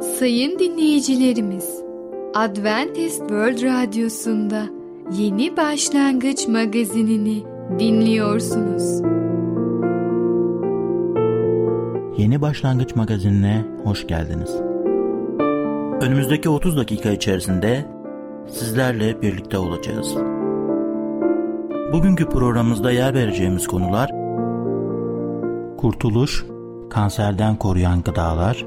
Sayın dinleyicilerimiz, Adventist World Radyosu'nda Yeni Başlangıç magazinini dinliyorsunuz. Yeni Başlangıç magazinine hoş geldiniz. Önümüzdeki 30 dakika içerisinde sizlerle birlikte olacağız. Bugünkü programımızda yer vereceğimiz konular Kurtuluş, kanserden koruyan gıdalar,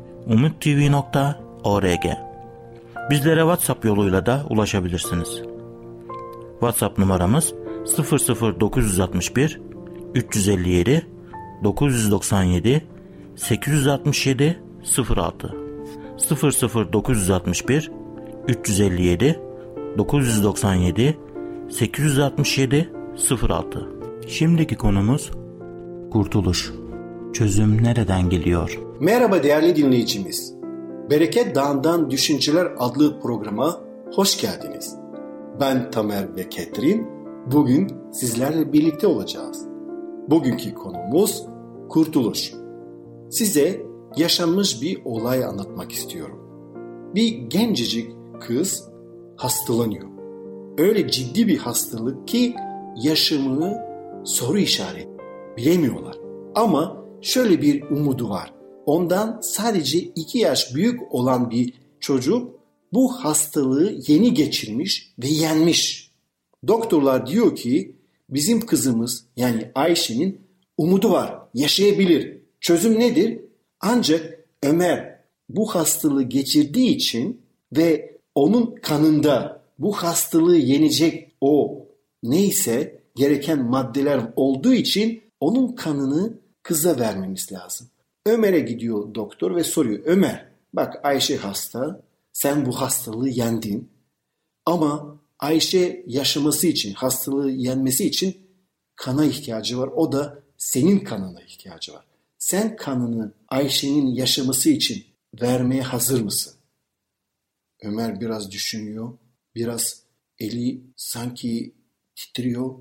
Bizlere WhatsApp yoluyla da ulaşabilirsiniz. WhatsApp numaramız 00961 357 997 867 06 00961 357 997 867 06 Şimdiki konumuz kurtuluş. Çözüm nereden geliyor? Merhaba değerli dinleyicimiz. Bereket Dağı'ndan Düşünceler adlı programa hoş geldiniz. Ben Tamer ve Ketrin. Bugün sizlerle birlikte olacağız. Bugünkü konumuz kurtuluş. Size yaşanmış bir olay anlatmak istiyorum. Bir gencecik kız hastalanıyor. Öyle ciddi bir hastalık ki yaşamını soru işareti bilemiyorlar. Ama şöyle bir umudu var. Ondan sadece iki yaş büyük olan bir çocuk bu hastalığı yeni geçirmiş ve yenmiş. Doktorlar diyor ki bizim kızımız yani Ayşe'nin umudu var, yaşayabilir. Çözüm nedir? Ancak Ömer bu hastalığı geçirdiği için ve onun kanında bu hastalığı yenecek o neyse gereken maddeler olduğu için onun kanını kıza vermemiz lazım. Ömer'e gidiyor doktor ve soruyor. Ömer bak Ayşe hasta sen bu hastalığı yendin ama Ayşe yaşaması için hastalığı yenmesi için kana ihtiyacı var. O da senin kanına ihtiyacı var. Sen kanını Ayşe'nin yaşaması için vermeye hazır mısın? Ömer biraz düşünüyor. Biraz eli sanki titriyor.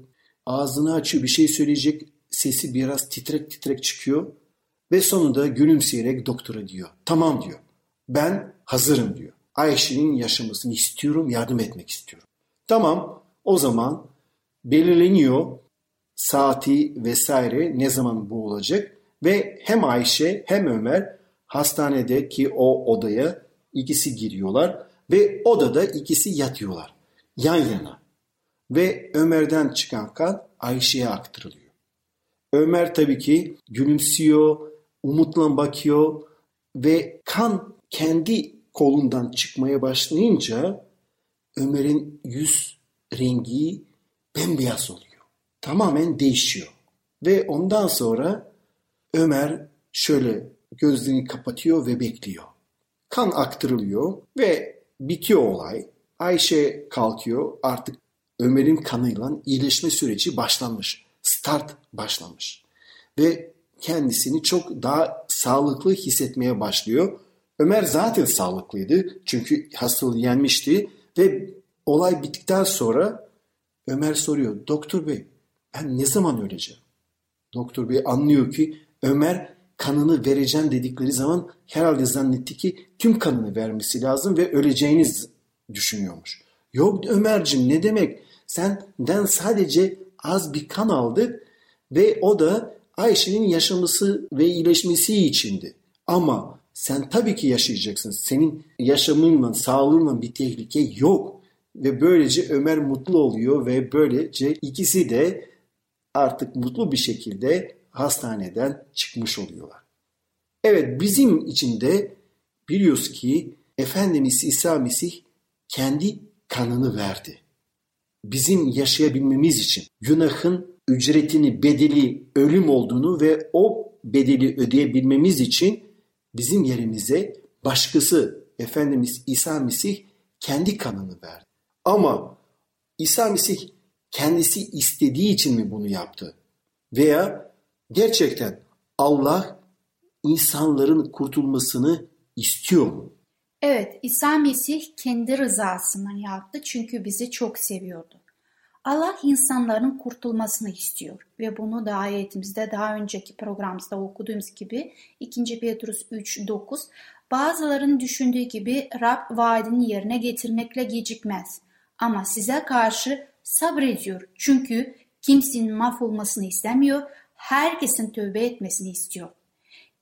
Ağzını açıyor bir şey söyleyecek. Sesi biraz titrek titrek çıkıyor. Ve sonunda gülümseyerek doktora diyor. Tamam diyor. Ben hazırım diyor. Ayşe'nin yaşamasını istiyorum, yardım etmek istiyorum. Tamam o zaman belirleniyor saati vesaire ne zaman bu olacak. Ve hem Ayşe hem Ömer hastanedeki o odaya ikisi giriyorlar ve odada ikisi yatıyorlar yan yana. Ve Ömer'den çıkan kan Ayşe'ye aktarılıyor. Ömer tabii ki gülümsüyor, umutla bakıyor ve kan kendi kolundan çıkmaya başlayınca Ömer'in yüz rengi bembeyaz oluyor. Tamamen değişiyor. Ve ondan sonra Ömer şöyle gözlerini kapatıyor ve bekliyor. Kan aktarılıyor ve bitiyor olay. Ayşe kalkıyor. Artık Ömer'in kanıyla iyileşme süreci başlanmış. Start başlamış. Ve kendisini çok daha sağlıklı hissetmeye başlıyor. Ömer zaten sağlıklıydı. Çünkü hastalığı yenmişti. Ve olay bittikten sonra Ömer soruyor. Doktor bey ben ne zaman öleceğim? Doktor bey anlıyor ki Ömer kanını vereceğim dedikleri zaman herhalde zannetti ki tüm kanını vermesi lazım ve öleceğini düşünüyormuş. Yok Ömer'cim ne demek? Senden sadece az bir kan aldık ve o da Ayşe'nin yaşaması ve iyileşmesi içindi. Ama sen tabii ki yaşayacaksın. Senin yaşamınla, sağlığınla bir tehlike yok. Ve böylece Ömer mutlu oluyor ve böylece ikisi de artık mutlu bir şekilde hastaneden çıkmış oluyorlar. Evet bizim için de biliyoruz ki Efendimiz İsa Mesih kendi kanını verdi. Bizim yaşayabilmemiz için günahın ücretini, bedeli ölüm olduğunu ve o bedeli ödeyebilmemiz için bizim yerimize başkası Efendimiz İsa Mesih kendi kanını verdi. Ama İsa Mesih kendisi istediği için mi bunu yaptı? Veya gerçekten Allah insanların kurtulmasını istiyor mu? Evet, İsa Mesih kendi rızasından yaptı çünkü bizi çok seviyordu. Allah insanların kurtulmasını istiyor ve bunu da ayetimizde daha önceki programımızda okuduğumuz gibi 2. Petrus 3.9 bazıların düşündüğü gibi Rab vaadini yerine getirmekle gecikmez ama size karşı sabrediyor çünkü kimsenin mahvolmasını istemiyor, herkesin tövbe etmesini istiyor.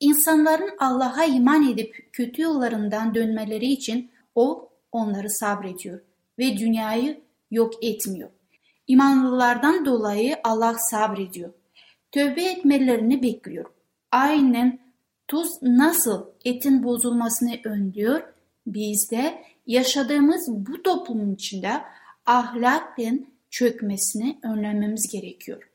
İnsanların Allah'a iman edip kötü yollarından dönmeleri için o onları sabrediyor ve dünyayı yok etmiyor. İmanlılardan dolayı Allah sabrediyor. Tövbe etmelerini bekliyor. Aynen tuz nasıl etin bozulmasını önlüyor, biz de yaşadığımız bu toplumun içinde ahlakın çökmesini önlememiz gerekiyor.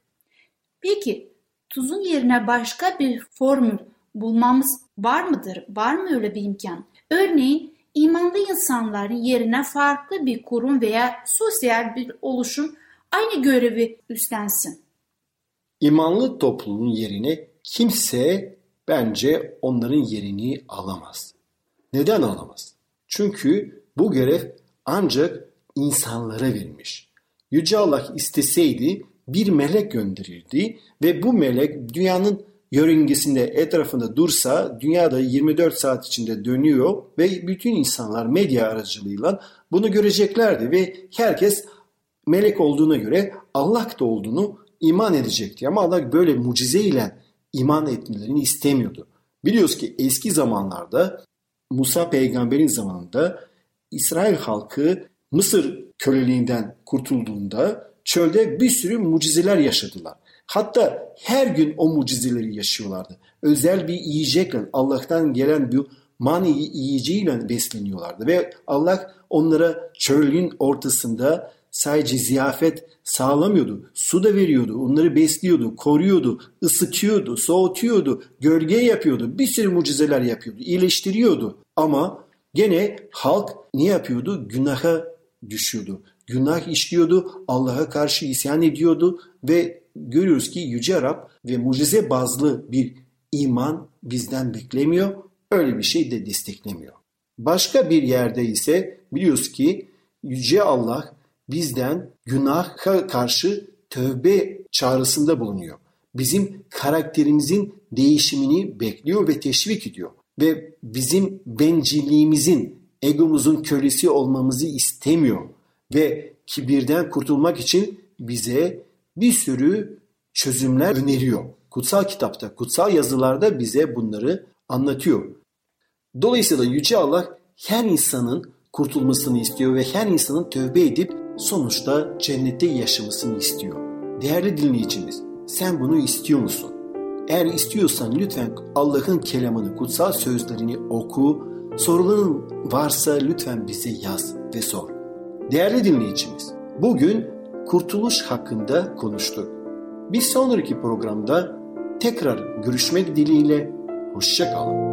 Peki tuzun yerine başka bir formül bulmamız var mıdır? Var mı öyle bir imkan? Örneğin imanlı insanların yerine farklı bir kurum veya sosyal bir oluşum aynı görevi üstlensin. İmanlı toplumun yerine kimse bence onların yerini alamaz. Neden alamaz? Çünkü bu görev ancak insanlara verilmiş. Yüce Allah isteseydi bir melek gönderirdi ve bu melek dünyanın yörüngesinde etrafında dursa dünyada 24 saat içinde dönüyor ve bütün insanlar medya aracılığıyla bunu göreceklerdi ve herkes melek olduğuna göre Allah da olduğunu iman edecekti. Ama Allah böyle mucize ile iman etmelerini istemiyordu. Biliyoruz ki eski zamanlarda Musa peygamberin zamanında İsrail halkı Mısır köleliğinden kurtulduğunda çölde bir sürü mucizeler yaşadılar. Hatta her gün o mucizeleri yaşıyorlardı. Özel bir yiyecekle Allah'tan gelen bir mani yiyeceğiyle besleniyorlardı. Ve Allah onlara çölün ortasında sadece ziyafet sağlamıyordu. Su da veriyordu, onları besliyordu, koruyordu, ısıtıyordu, soğutuyordu, gölge yapıyordu. Bir sürü mucizeler yapıyordu, iyileştiriyordu. Ama gene halk ne yapıyordu? Günaha düşüyordu. Günah işliyordu, Allah'a karşı isyan ediyordu ve görüyoruz ki Yüce Rab ve mucize bazlı bir iman bizden beklemiyor. Öyle bir şey de desteklemiyor. Başka bir yerde ise biliyoruz ki Yüce Allah bizden günaha karşı tövbe çağrısında bulunuyor. Bizim karakterimizin değişimini bekliyor ve teşvik ediyor. Ve bizim bencilliğimizin, egomuzun kölesi olmamızı istemiyor. Ve kibirden kurtulmak için bize bir sürü çözümler öneriyor. Kutsal kitapta, kutsal yazılarda bize bunları anlatıyor. Dolayısıyla Yüce Allah her insanın kurtulmasını istiyor ve her insanın tövbe edip sonuçta cennette yaşamasını istiyor. Değerli dinleyicimiz, sen bunu istiyor musun? Eğer istiyorsan lütfen Allah'ın kelamını, kutsal sözlerini oku. Soruların varsa lütfen bize yaz ve sor. Değerli dinleyicimiz, bugün kurtuluş hakkında konuştuk. Bir sonraki programda tekrar görüşmek dileğiyle hoşçakalın.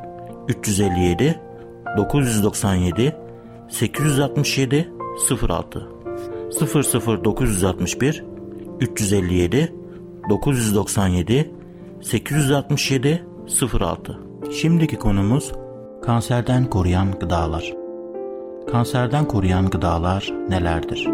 357 997 867 06 00961 357 997 867 06 Şimdiki konumuz kanserden koruyan gıdalar. Kanserden koruyan gıdalar nelerdir?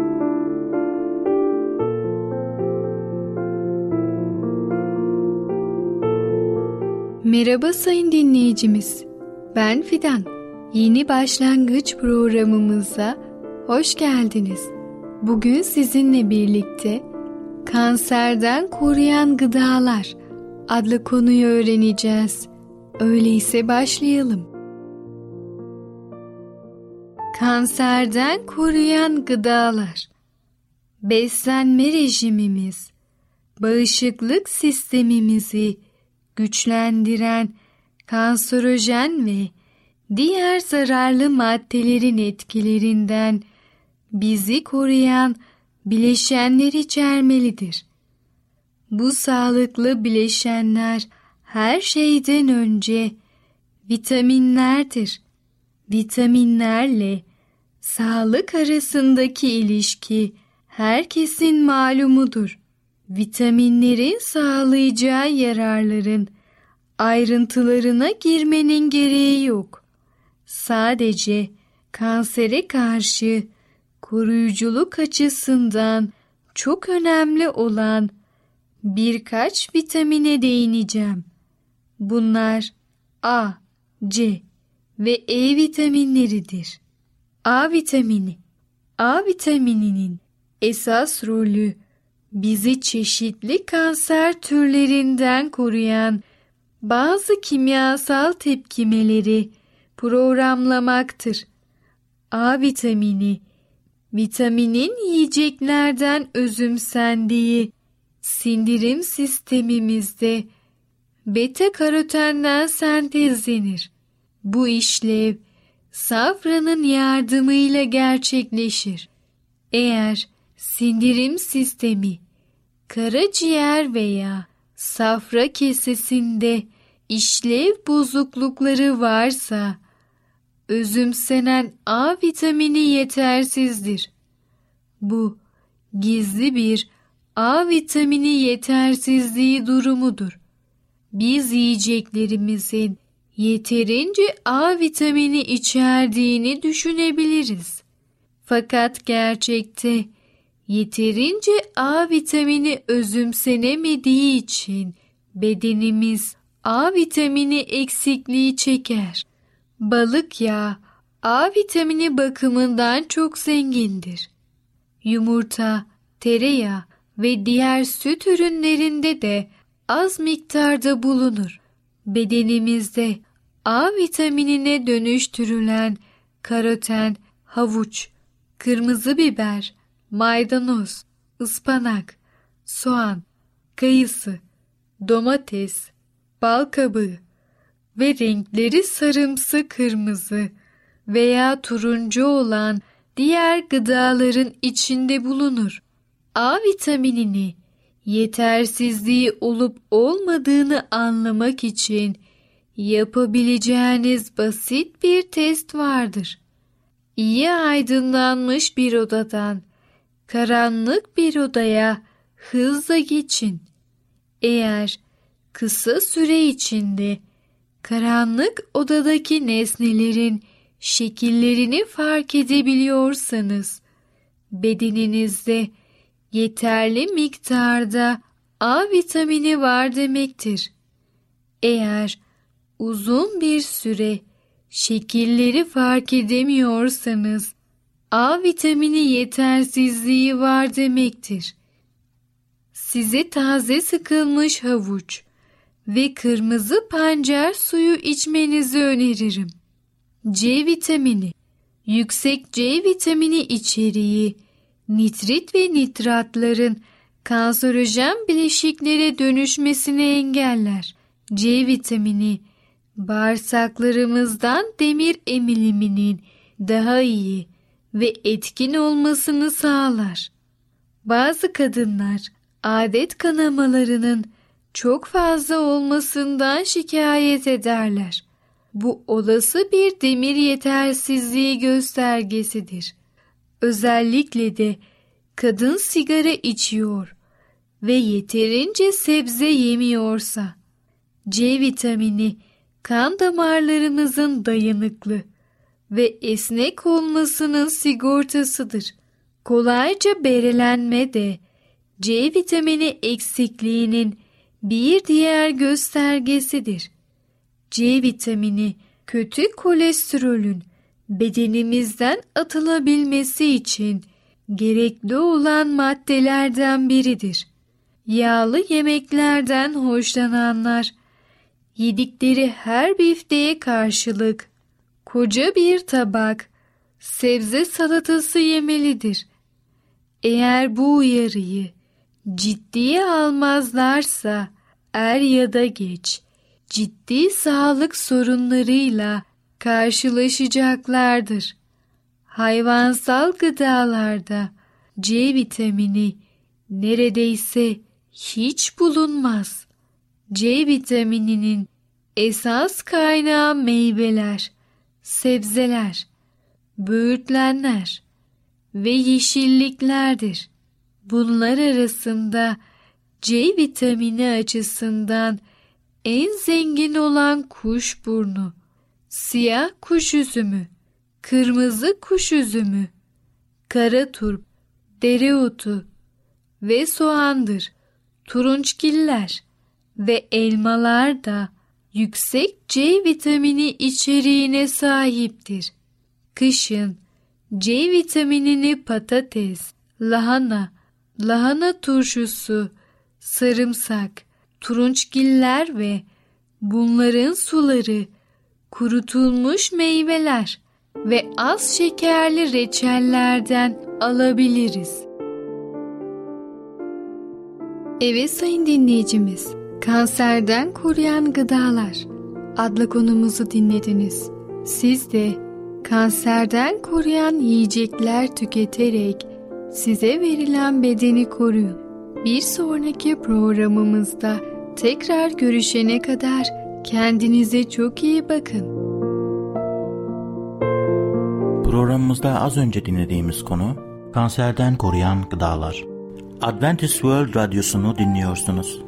Merhaba sayın dinleyicimiz. Ben Fidan. Yeni başlangıç programımıza hoş geldiniz. Bugün sizinle birlikte kanserden koruyan gıdalar adlı konuyu öğreneceğiz. Öyleyse başlayalım. Kanserden koruyan gıdalar. Beslenme rejimimiz bağışıklık sistemimizi güçlendiren kanserojen ve diğer zararlı maddelerin etkilerinden bizi koruyan bileşenler içermelidir. Bu sağlıklı bileşenler her şeyden önce vitaminlerdir. Vitaminlerle sağlık arasındaki ilişki herkesin malumudur. Vitaminlerin sağlayacağı yararların ayrıntılarına girmenin gereği yok. Sadece kansere karşı koruyuculuk açısından çok önemli olan birkaç vitamine değineceğim. Bunlar A, C ve E vitaminleridir. A vitamini A vitamininin esas rolü bizi çeşitli kanser türlerinden koruyan bazı kimyasal tepkimeleri programlamaktır. A vitamini, vitaminin yiyeceklerden özümsendiği sindirim sistemimizde beta karotenden sentezlenir. Bu işlev safranın yardımıyla gerçekleşir. Eğer sindirim sistemi karaciğer veya safra kesesinde işlev bozuklukları varsa özümsenen A vitamini yetersizdir. Bu gizli bir A vitamini yetersizliği durumudur. Biz yiyeceklerimizin yeterince A vitamini içerdiğini düşünebiliriz. Fakat gerçekte yeterince A vitamini özümsenemediği için bedenimiz A vitamini eksikliği çeker. Balık yağı A vitamini bakımından çok zengindir. Yumurta, tereyağı ve diğer süt ürünlerinde de az miktarda bulunur. Bedenimizde A vitaminine dönüştürülen karoten, havuç, kırmızı biber, maydanoz, ıspanak, soğan, kayısı, domates, bal kabağı ve renkleri sarımsı kırmızı veya turuncu olan diğer gıdaların içinde bulunur. A vitaminini yetersizliği olup olmadığını anlamak için yapabileceğiniz basit bir test vardır. İyi aydınlanmış bir odadan karanlık bir odaya hızla geçin. Eğer kısa süre içinde karanlık odadaki nesnelerin şekillerini fark edebiliyorsanız bedeninizde yeterli miktarda A vitamini var demektir. Eğer uzun bir süre şekilleri fark edemiyorsanız A vitamini yetersizliği var demektir. Size taze sıkılmış havuç ve kırmızı pancar suyu içmenizi öneririm. C vitamini Yüksek C vitamini içeriği nitrit ve nitratların kanserojen bileşiklere dönüşmesini engeller. C vitamini bağırsaklarımızdan demir emiliminin daha iyi ve etkin olmasını sağlar. Bazı kadınlar adet kanamalarının çok fazla olmasından şikayet ederler. Bu olası bir demir yetersizliği göstergesidir. Özellikle de kadın sigara içiyor ve yeterince sebze yemiyorsa C vitamini kan damarlarımızın dayanıklı ve esnek olmasının sigortasıdır. Kolayca berelenme de C vitamini eksikliğinin bir diğer göstergesidir. C vitamini kötü kolesterolün bedenimizden atılabilmesi için gerekli olan maddelerden biridir. yağlı yemeklerden hoşlananlar, yedikleri her bifteğe karşılık koca bir tabak sebze salatası yemelidir. Eğer bu uyarıyı ciddiye almazlarsa er ya da geç ciddi sağlık sorunlarıyla karşılaşacaklardır. Hayvansal gıdalarda C vitamini neredeyse hiç bulunmaz. C vitamininin esas kaynağı meyveler, sebzeler, böğürtlenler ve yeşilliklerdir. Bunlar arasında C vitamini açısından en zengin olan kuşburnu, siyah kuş üzümü, kırmızı kuş üzümü, kara turp, dereotu ve soğandır. Turunçgiller ve elmalar da yüksek C vitamini içeriğine sahiptir. Kışın C vitaminini patates, lahana, lahana turşusu, sarımsak, turunçgiller ve bunların suları, kurutulmuş meyveler ve az şekerli reçellerden alabiliriz. Evet sayın dinleyicimiz, Kanserden Koruyan Gıdalar adlı konumuzu dinlediniz. Siz de kanserden koruyan yiyecekler tüketerek size verilen bedeni koruyun. Bir sonraki programımızda tekrar görüşene kadar kendinize çok iyi bakın. Programımızda az önce dinlediğimiz konu kanserden koruyan gıdalar. Adventist World Radyosu'nu dinliyorsunuz.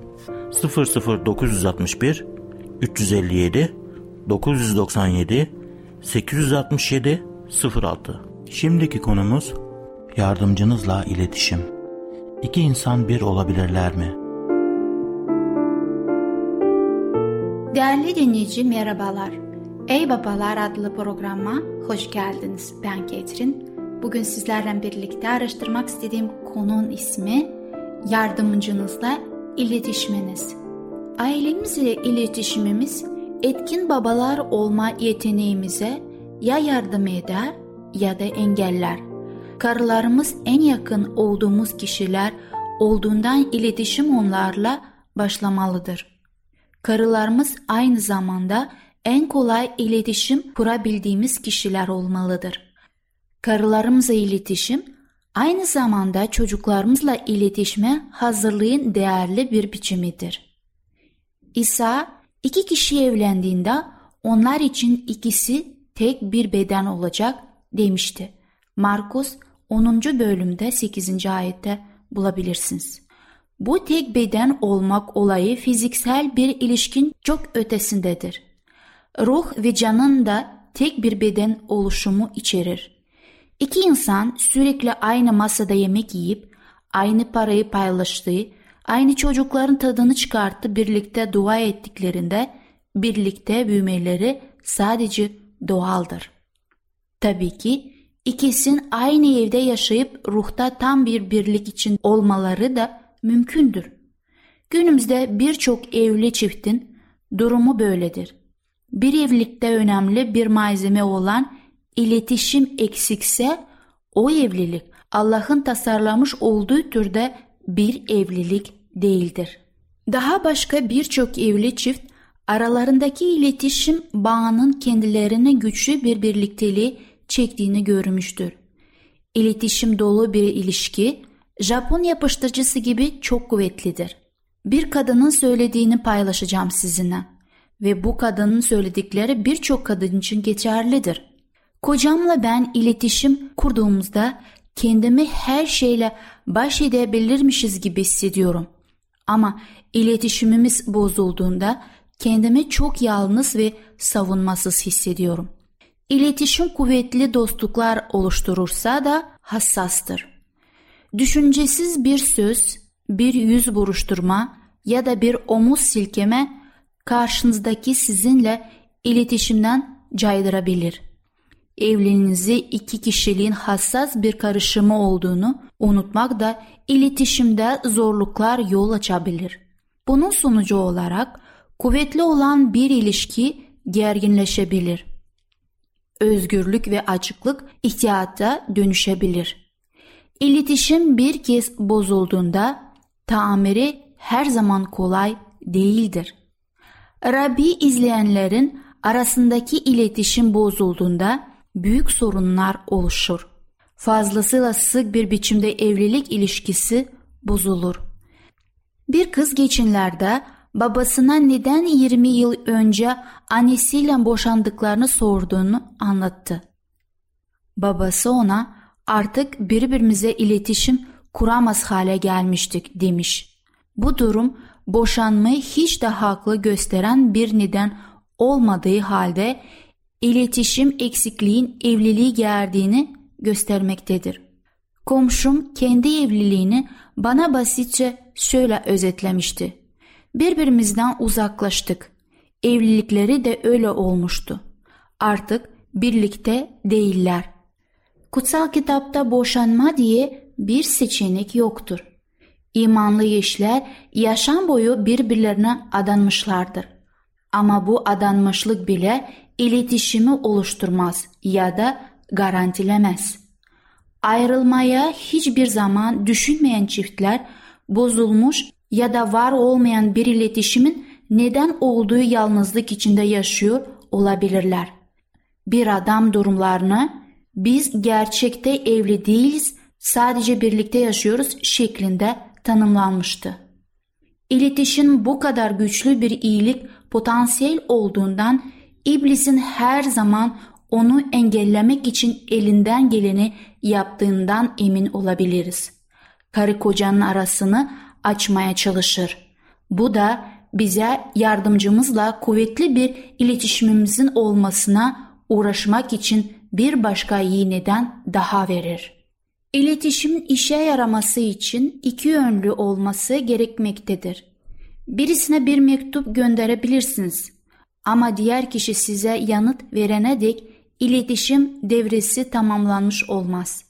00961 357 997 867 06 Şimdiki konumuz yardımcınızla iletişim. İki insan bir olabilirler mi? Değerli dinleyici merhabalar. Ey Babalar adlı programa hoş geldiniz. Ben Ketrin. Bugün sizlerle birlikte araştırmak istediğim konunun ismi yardımcınızla iletişiminiz. Ailemizle iletişimimiz etkin babalar olma yeteneğimize ya yardım eder ya da engeller. Karılarımız en yakın olduğumuz kişiler olduğundan iletişim onlarla başlamalıdır. Karılarımız aynı zamanda en kolay iletişim kurabildiğimiz kişiler olmalıdır. Karılarımızla iletişim aynı zamanda çocuklarımızla iletişime hazırlığın değerli bir biçimidir. İsa iki kişi evlendiğinde onlar için ikisi tek bir beden olacak demişti. Markus 10. bölümde 8. ayette bulabilirsiniz. Bu tek beden olmak olayı fiziksel bir ilişkin çok ötesindedir. Ruh ve canın da tek bir beden oluşumu içerir. İki insan sürekli aynı masada yemek yiyip, aynı parayı paylaştığı, aynı çocukların tadını çıkarttı birlikte dua ettiklerinde birlikte büyümeleri sadece doğaldır. Tabii ki ikisin aynı evde yaşayıp ruhta tam bir birlik için olmaları da mümkündür. Günümüzde birçok evli çiftin durumu böyledir. Bir evlilikte önemli bir malzeme olan iletişim eksikse o evlilik Allah'ın tasarlamış olduğu türde bir evlilik değildir. Daha başka birçok evli çift aralarındaki iletişim bağının kendilerine güçlü bir birlikteliği çektiğini görmüştür. İletişim dolu bir ilişki Japon yapıştırıcısı gibi çok kuvvetlidir. Bir kadının söylediğini paylaşacağım sizinle ve bu kadının söyledikleri birçok kadın için geçerlidir. Kocamla ben iletişim kurduğumuzda kendimi her şeyle baş edebilirmişiz gibi hissediyorum. Ama iletişimimiz bozulduğunda kendimi çok yalnız ve savunmasız hissediyorum. İletişim kuvvetli dostluklar oluşturursa da hassastır. Düşüncesiz bir söz, bir yüz buruşturma ya da bir omuz silkeme karşınızdaki sizinle iletişimden caydırabilir. Evliliğinizi iki kişiliğin hassas bir karışımı olduğunu unutmak da iletişimde zorluklar yol açabilir. Bunun sonucu olarak kuvvetli olan bir ilişki gerginleşebilir. Özgürlük ve açıklık ihtiyata dönüşebilir. İletişim bir kez bozulduğunda tamiri her zaman kolay değildir. Rabbi izleyenlerin arasındaki iletişim bozulduğunda büyük sorunlar oluşur. Fazlasıyla sık bir biçimde evlilik ilişkisi bozulur. Bir kız geçenlerde babasına neden 20 yıl önce annesiyle boşandıklarını sorduğunu anlattı. Babası ona artık birbirimize iletişim kuramaz hale gelmiştik demiş. Bu durum boşanmayı hiç de haklı gösteren bir neden olmadığı halde iletişim eksikliğin evliliği gerdiğini göstermektedir. Komşum kendi evliliğini bana basitçe şöyle özetlemişti. Birbirimizden uzaklaştık. Evlilikleri de öyle olmuştu. Artık birlikte değiller. Kutsal kitapta boşanma diye bir seçenek yoktur. İmanlı eşler yaşam boyu birbirlerine adanmışlardır. Ama bu adanmışlık bile iletişimi oluşturmaz ya da garantilemez. Ayrılmaya hiçbir zaman düşünmeyen çiftler bozulmuş ya da var olmayan bir iletişimin neden olduğu yalnızlık içinde yaşıyor olabilirler. Bir adam durumlarını biz gerçekte evli değiliz, sadece birlikte yaşıyoruz şeklinde tanımlanmıştı. İletişim bu kadar güçlü bir iyilik potansiyel olduğundan iblisin her zaman onu engellemek için elinden geleni yaptığından emin olabiliriz. Karı kocanın arasını açmaya çalışır. Bu da bize yardımcımızla kuvvetli bir iletişimimizin olmasına uğraşmak için bir başka iyi neden daha verir. İletişimin işe yaraması için iki yönlü olması gerekmektedir. Birisine bir mektup gönderebilirsiniz ama diğer kişi size yanıt verene dek iletişim devresi tamamlanmış olmaz.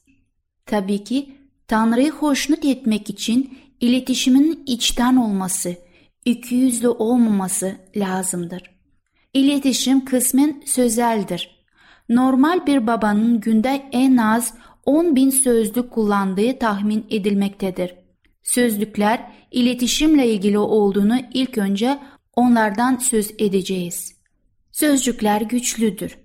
Tabii ki Tanrı'yı hoşnut etmek için iletişimin içten olması, ikiyüzlü olmaması lazımdır. İletişim kısmen sözeldir. Normal bir babanın günde en az 10 bin sözlük kullandığı tahmin edilmektedir. Sözlükler iletişimle ilgili olduğunu ilk önce onlardan söz edeceğiz. Sözcükler güçlüdür.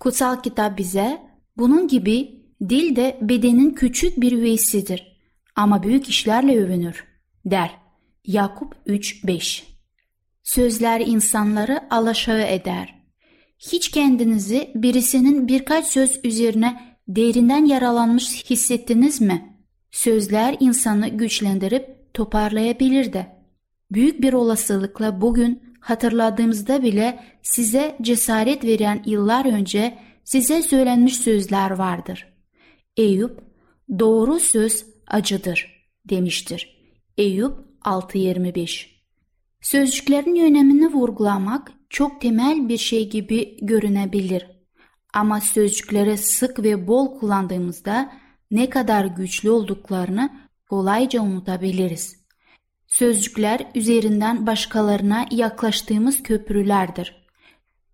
Kutsal kitap bize bunun gibi dil de bedenin küçük bir üyesidir ama büyük işlerle övünür der. Yakup 3-5 Sözler insanları alaşağı eder. Hiç kendinizi birisinin birkaç söz üzerine derinden yaralanmış hissettiniz mi? Sözler insanı güçlendirip toparlayabilir de. Büyük bir olasılıkla bugün hatırladığımızda bile size cesaret veren yıllar önce size söylenmiş sözler vardır. Eyüp, doğru söz acıdır demiştir. Eyüp 6.25 Sözcüklerin önemini vurgulamak çok temel bir şey gibi görünebilir. Ama sözcükleri sık ve bol kullandığımızda ne kadar güçlü olduklarını kolayca unutabiliriz. Sözcükler üzerinden başkalarına yaklaştığımız köprülerdir.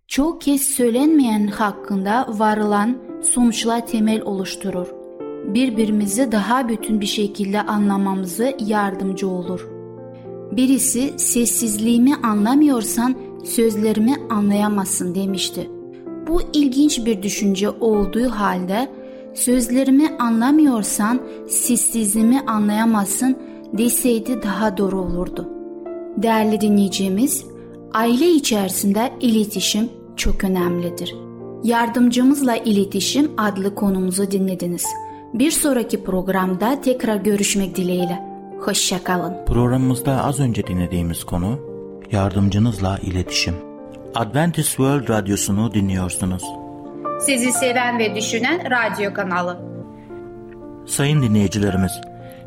Çok kez söylenmeyen hakkında varılan sonuçlar temel oluşturur. Birbirimizi daha bütün bir şekilde anlamamızı yardımcı olur. Birisi sessizliğimi anlamıyorsan sözlerimi anlayamazsın demişti. Bu ilginç bir düşünce olduğu halde sözlerimi anlamıyorsan sessizliğimi anlayamazsın deseydi daha doğru olurdu. Değerli dinleyicimiz, aile içerisinde iletişim çok önemlidir. Yardımcımızla iletişim adlı konumuzu dinlediniz. Bir sonraki programda tekrar görüşmek dileğiyle. Hoşçakalın. Programımızda az önce dinlediğimiz konu yardımcınızla iletişim. Adventist World Radyosu'nu dinliyorsunuz. Sizi seven ve düşünen radyo kanalı. Sayın dinleyicilerimiz,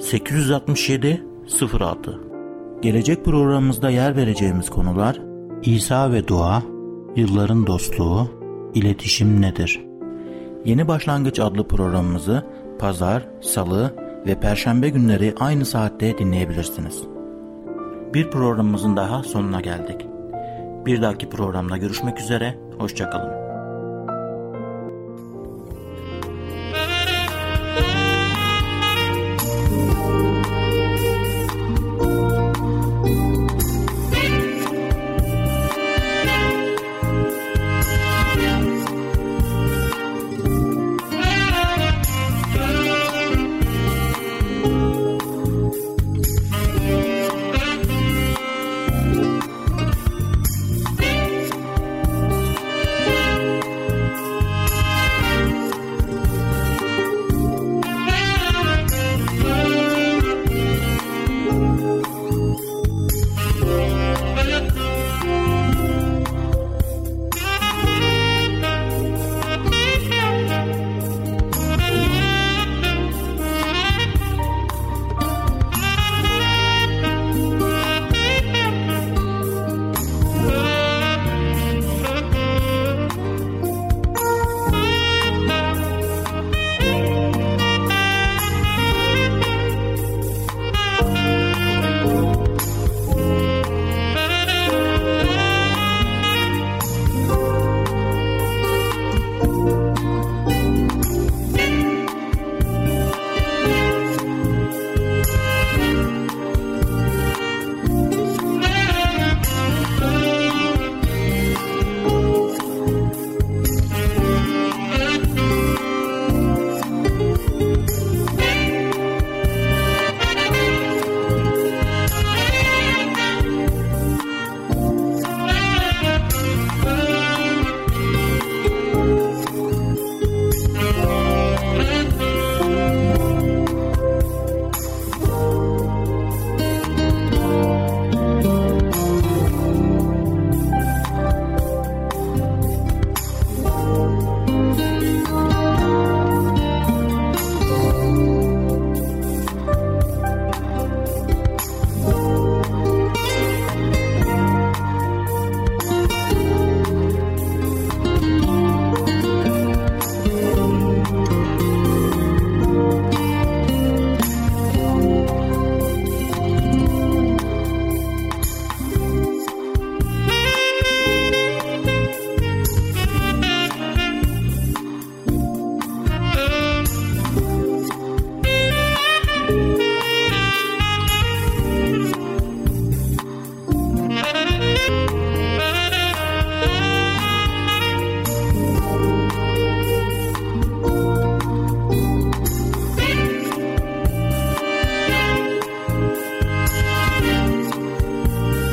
867 06 Gelecek programımızda yer vereceğimiz konular İsa ve dua, yılların dostluğu, iletişim nedir? Yeni Başlangıç adlı programımızı pazar, salı ve perşembe günleri aynı saatte dinleyebilirsiniz. Bir programımızın daha sonuna geldik. Bir dahaki programda görüşmek üzere, hoşçakalın.